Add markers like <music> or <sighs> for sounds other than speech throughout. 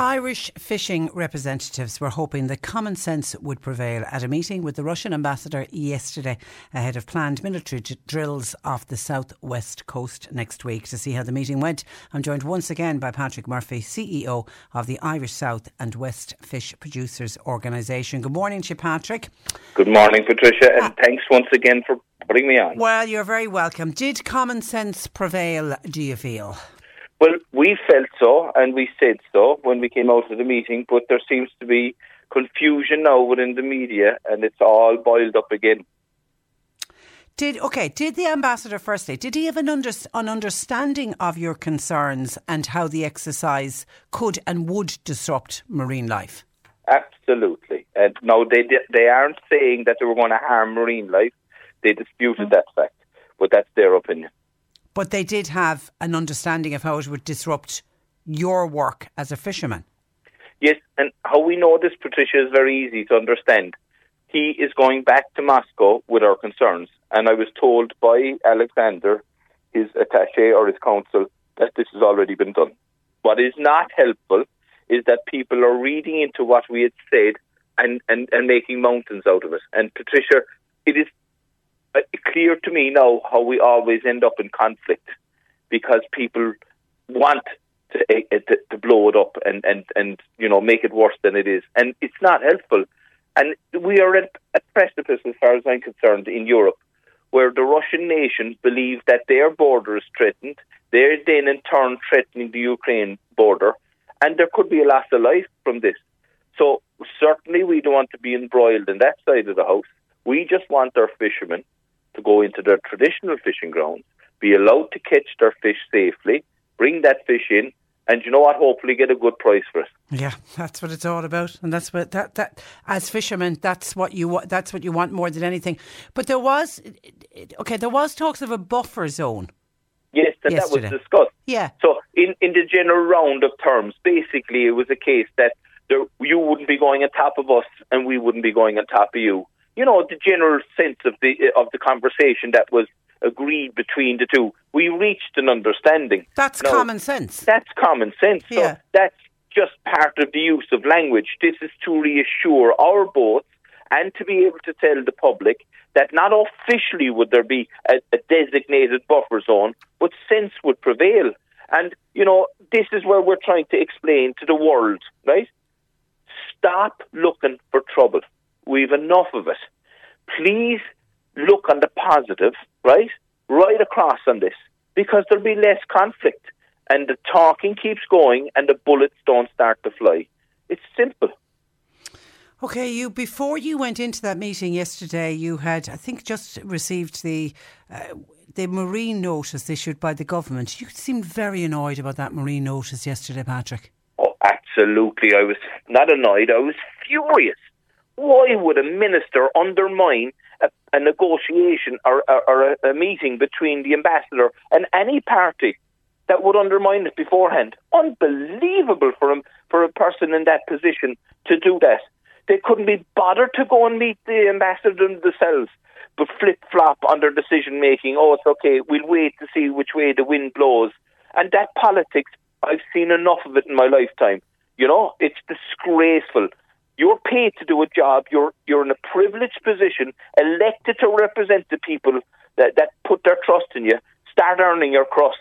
Irish fishing representatives were hoping that common sense would prevail at a meeting with the Russian ambassador yesterday ahead of planned military d- drills off the southwest coast next week. To see how the meeting went, I'm joined once again by Patrick Murphy, CEO of the Irish South and West Fish Producers Organisation. Good morning to you, Patrick. Good morning, Patricia, and uh, thanks once again for putting me on. Well, you're very welcome. Did common sense prevail, do you feel? We felt so, and we said so when we came out of the meeting, but there seems to be confusion now within the media, and it's all boiled up again. Did okay? Did the ambassador firstly? Did he have an, under, an understanding of your concerns and how the exercise could and would disrupt marine life? Absolutely. And no, they they aren't saying that they were going to harm marine life. They disputed mm. that fact, but that's their opinion. But they did have an understanding of how it would disrupt your work as a fisherman. Yes, and how we know this, Patricia, is very easy to understand. He is going back to Moscow with our concerns, and I was told by Alexander, his attache or his counsel, that this has already been done. What is not helpful is that people are reading into what we had said and, and, and making mountains out of it. And Patricia, it is clear to me now how we always end up in conflict because people want to, uh, to, to blow it up and, and, and you know make it worse than it is, and it's not helpful. And we are at a precipice, as far as I'm concerned, in Europe, where the Russian nation believe that their border is threatened. They're then in turn threatening the Ukraine border, and there could be a loss of life from this. So certainly we don't want to be embroiled in that side of the house. We just want our fishermen to go into their traditional fishing grounds, be allowed to catch their fish safely, bring that fish in, and you know what? Hopefully, get a good price for it. Yeah, that's what it's all about, and that's what that that as fishermen, that's what you want. That's what you want more than anything. But there was, okay, there was talks of a buffer zone. Yes, and that was discussed. Yeah. So, in in the general round of terms, basically, it was a case that there, you wouldn't be going on top of us, and we wouldn't be going on top of you. You know, the general sense of the of the conversation that was agreed between the two. We reached an understanding. That's Now, common sense. That's common sense. So Yeah. that's just part of the use of language. This is to reassure our boats and to be able to tell the public that not officially would there be a, a designated buffer zone, but sense would prevail. And, you know, this is where we're trying to explain to the world, right? Stop looking for trouble. We've enough of it. Please look on the positive, right? Right across on this, because there'll be less conflict and the talking keeps going and the bullets don't start to fly. It's simple. Okay, you before you went into that meeting yesterday, you had I think just received the uh, the marine notice issued by the government. You seemed very annoyed about that marine notice yesterday, Patrick. Oh, absolutely. I was not annoyed, I was furious. Why would a minister undermine a, a negotiation or, or, or a, a meeting between the ambassador and any party that would undermine it beforehand? Unbelievable for him, for a person in that position to do that. They couldn't be bothered to go and meet the ambassador themselves, but flip flop on their decision making. Oh, it's okay. We'll wait to see which way the wind blows. And that politics, I've seen enough of it in my lifetime. You know, it's disgraceful. You're paid to do a job. You're you're in a privileged position, elected to represent the people that, that put their trust in you. Start earning your crust.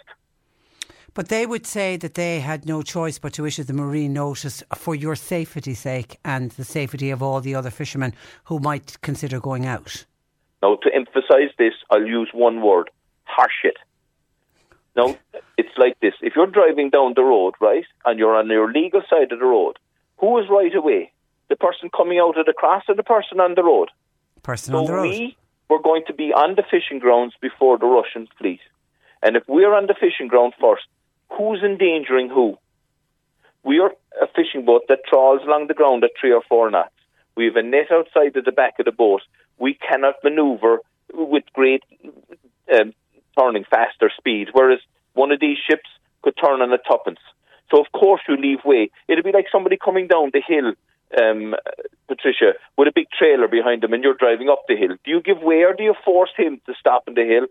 But they would say that they had no choice but to issue the marine notice for your safety's sake and the safety of all the other fishermen who might consider going out. Now, to emphasise this, I'll use one word horseshit. Now, it's like this if you're driving down the road, right, and you're on your legal side of the road, who is right away? The person coming out of the cross or the person on the road? Person so on the road. we were going to be on the fishing grounds before the Russian fleet. And if we're on the fishing ground first, who's endangering who? We are a fishing boat that trawls along the ground at three or four knots. We have a net outside of the back of the boat. We cannot manoeuvre with great um, turning faster speed, whereas one of these ships could turn on a tuppence. So of course you leave way. It'd be like somebody coming down the hill, um, Patricia, with a big trailer behind them, and you're driving up the hill. Do you give way, or do you force him to stop in the hill?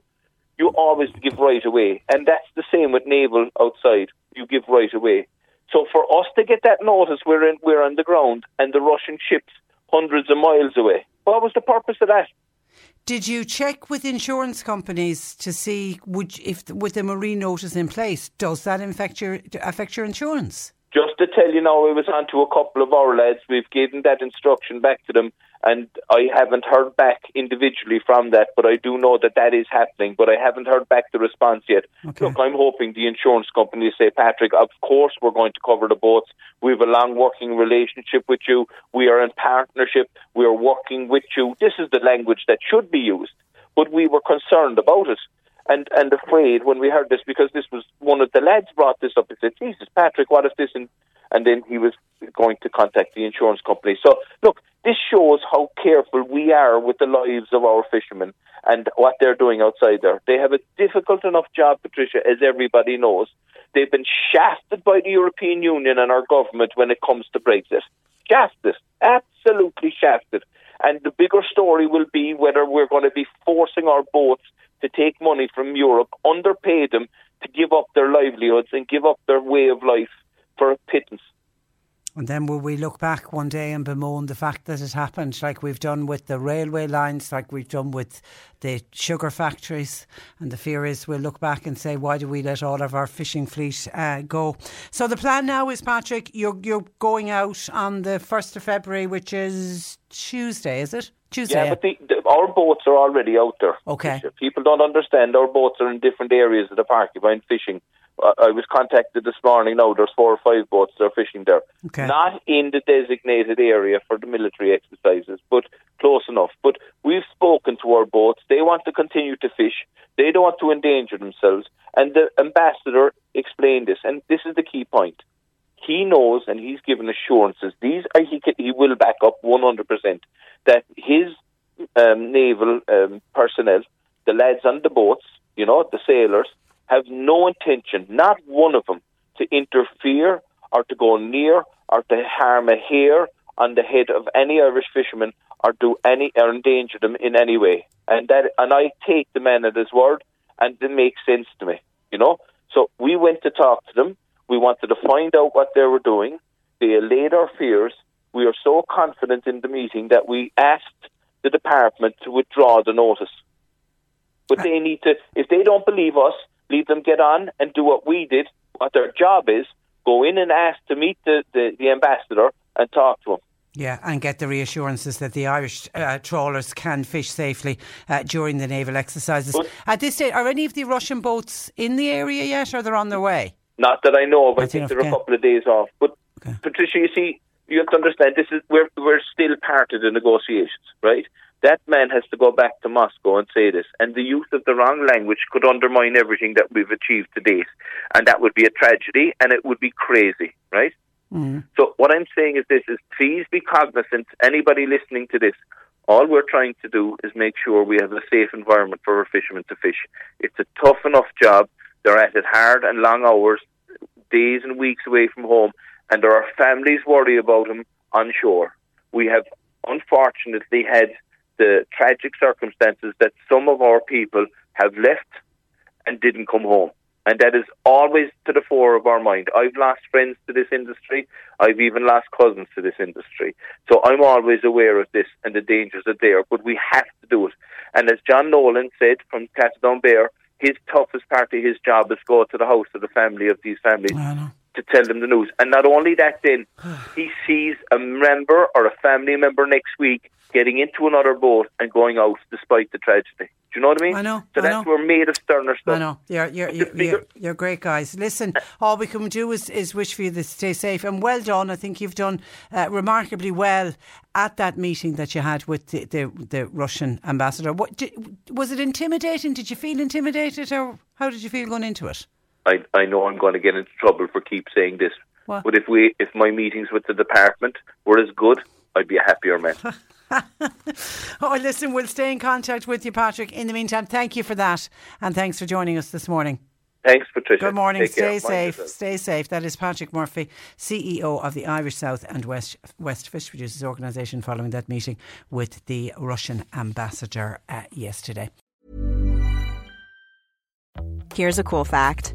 You always give right away, and that's the same with naval outside. You give right away. So for us to get that notice, we're in, we're on the ground, and the Russian ships hundreds of miles away. What was the purpose of that? Did you check with insurance companies to see would if with the marine notice in place, does that affect your affect your insurance? Just to tell you now, I was on to a couple of our lads. We've given that instruction back to them, and I haven't heard back individually from that, but I do know that that is happening. But I haven't heard back the response yet. Okay. Look, I'm hoping the insurance company say, Patrick, of course we're going to cover the boats. We have a long working relationship with you. We are in partnership. We are working with you. This is the language that should be used. But we were concerned about it and and afraid when we heard this because this was one of the lads brought this up. He said, "Jesus, Patrick, what if this?" And, and then he was going to contact the insurance company. So look, this shows how careful we are with the lives of our fishermen and what they're doing outside there. They have a difficult enough job, Patricia, as everybody knows. They've been shafted by the European Union and our government when it comes to Brexit. Shafted, absolutely shafted. And the bigger story will be whether we're going to be forcing our boats to take money from Europe, underpay them to give up their livelihoods and give up their way of life for a pittance. And then will we look back one day and bemoan the fact that it happened, like we've done with the railway lines, like we've done with the sugar factories? And the fear is we'll look back and say, why do we let all of our fishing fleet uh, go? So the plan now is, Patrick, you're you're going out on the first of February, which is Tuesday, is it? Tuesday. Yeah, but the, the, our boats are already out there. Okay. People don't understand. Our boats are in different areas of the park. If I'm fishing, I was contacted this morning. Now there's four or five boats that are fishing there. Okay. Not in the designated area for the military exercises, but close enough. But we've spoken to our boats. They want to continue to fish. They don't want to endanger themselves. And the ambassador explained this, and this is the key point. He knows, and he's given assurances. These are, he can, he will back up one hundred percent that his um, naval um, personnel, the lads on the boats, you know, the sailors, have no intention, not one of them, to interfere or to go near or to harm a hair on the head of any Irish fisherman or do any or endanger them in any way. And that, and I take the man at his word, and it makes sense to me, you know. So we went to talk to them. We wanted to find out what they were doing. They allayed our fears. We are so confident in the meeting that we asked the department to withdraw the notice. But they need to, if they don't believe us, leave them get on and do what we did, what their job is, go in and ask to meet the, the, the ambassador and talk to him. Yeah, and get the reassurances that the Irish uh, trawlers can fish safely uh, during the naval exercises. But- At this stage, are any of the Russian boats in the area yet, or they're on their way? Not that I know of. I That's think they're a couple of days off. But Okay. Patricia, you see, you have to understand this is we're we're still part of the negotiations, right? That man has to go back to Moscow and say this, and the use of the wrong language could undermine everything that we've achieved to date, and that would be a tragedy, and it would be crazy, right? Mm. So what I'm saying is this: is please be cognizant. Anybody listening to this, all we're trying to do is make sure we have a safe environment for our fishermen to fish. It's a tough enough job. They're at it hard and long hours, days and weeks away from home, and there are families worry about them on shore. We have unfortunately had the tragic circumstances that some of our people have left and didn't come home. And that is always to the fore of our mind. I've lost friends to this industry. I've even lost cousins to this industry. So I'm always aware of this and the dangers are there, but we have to do it. And as John Nolan said from Castletownbere, his toughest part of his job is go to the house of the family of these families to tell them the news. And not only that, then <sighs> he sees a member or a family member next week getting into another boat and going out despite the tragedy. Do you know what I mean? I know. So I that's know. where made of sterner stuff. I know you're you're you're, you're, you're great guys. Listen, <laughs> all we can do is, is wish for you to stay safe and well done. I think you've done uh, remarkably well at that meeting that you had with the the, the Russian ambassador. What did, was it intimidating? Did you feel intimidated, or how did you feel going into it? I I know I'm going to get into trouble for keep saying this, What? but if we if my meetings with the department were as good, I'd be a happier man. <laughs> Oh, listen, we'll stay in contact with you, Patrick. In the meantime, thank you for that, and thanks for joining us this morning. Thanks, Patricia. Good morning. Take care. Stay Mind safe. yourself. Stay safe. That is Patrick Murphy, CEO of the Irish South and West West Fish Producers Organisation, following that meeting with the Russian ambassador uh, yesterday. Here's a cool fact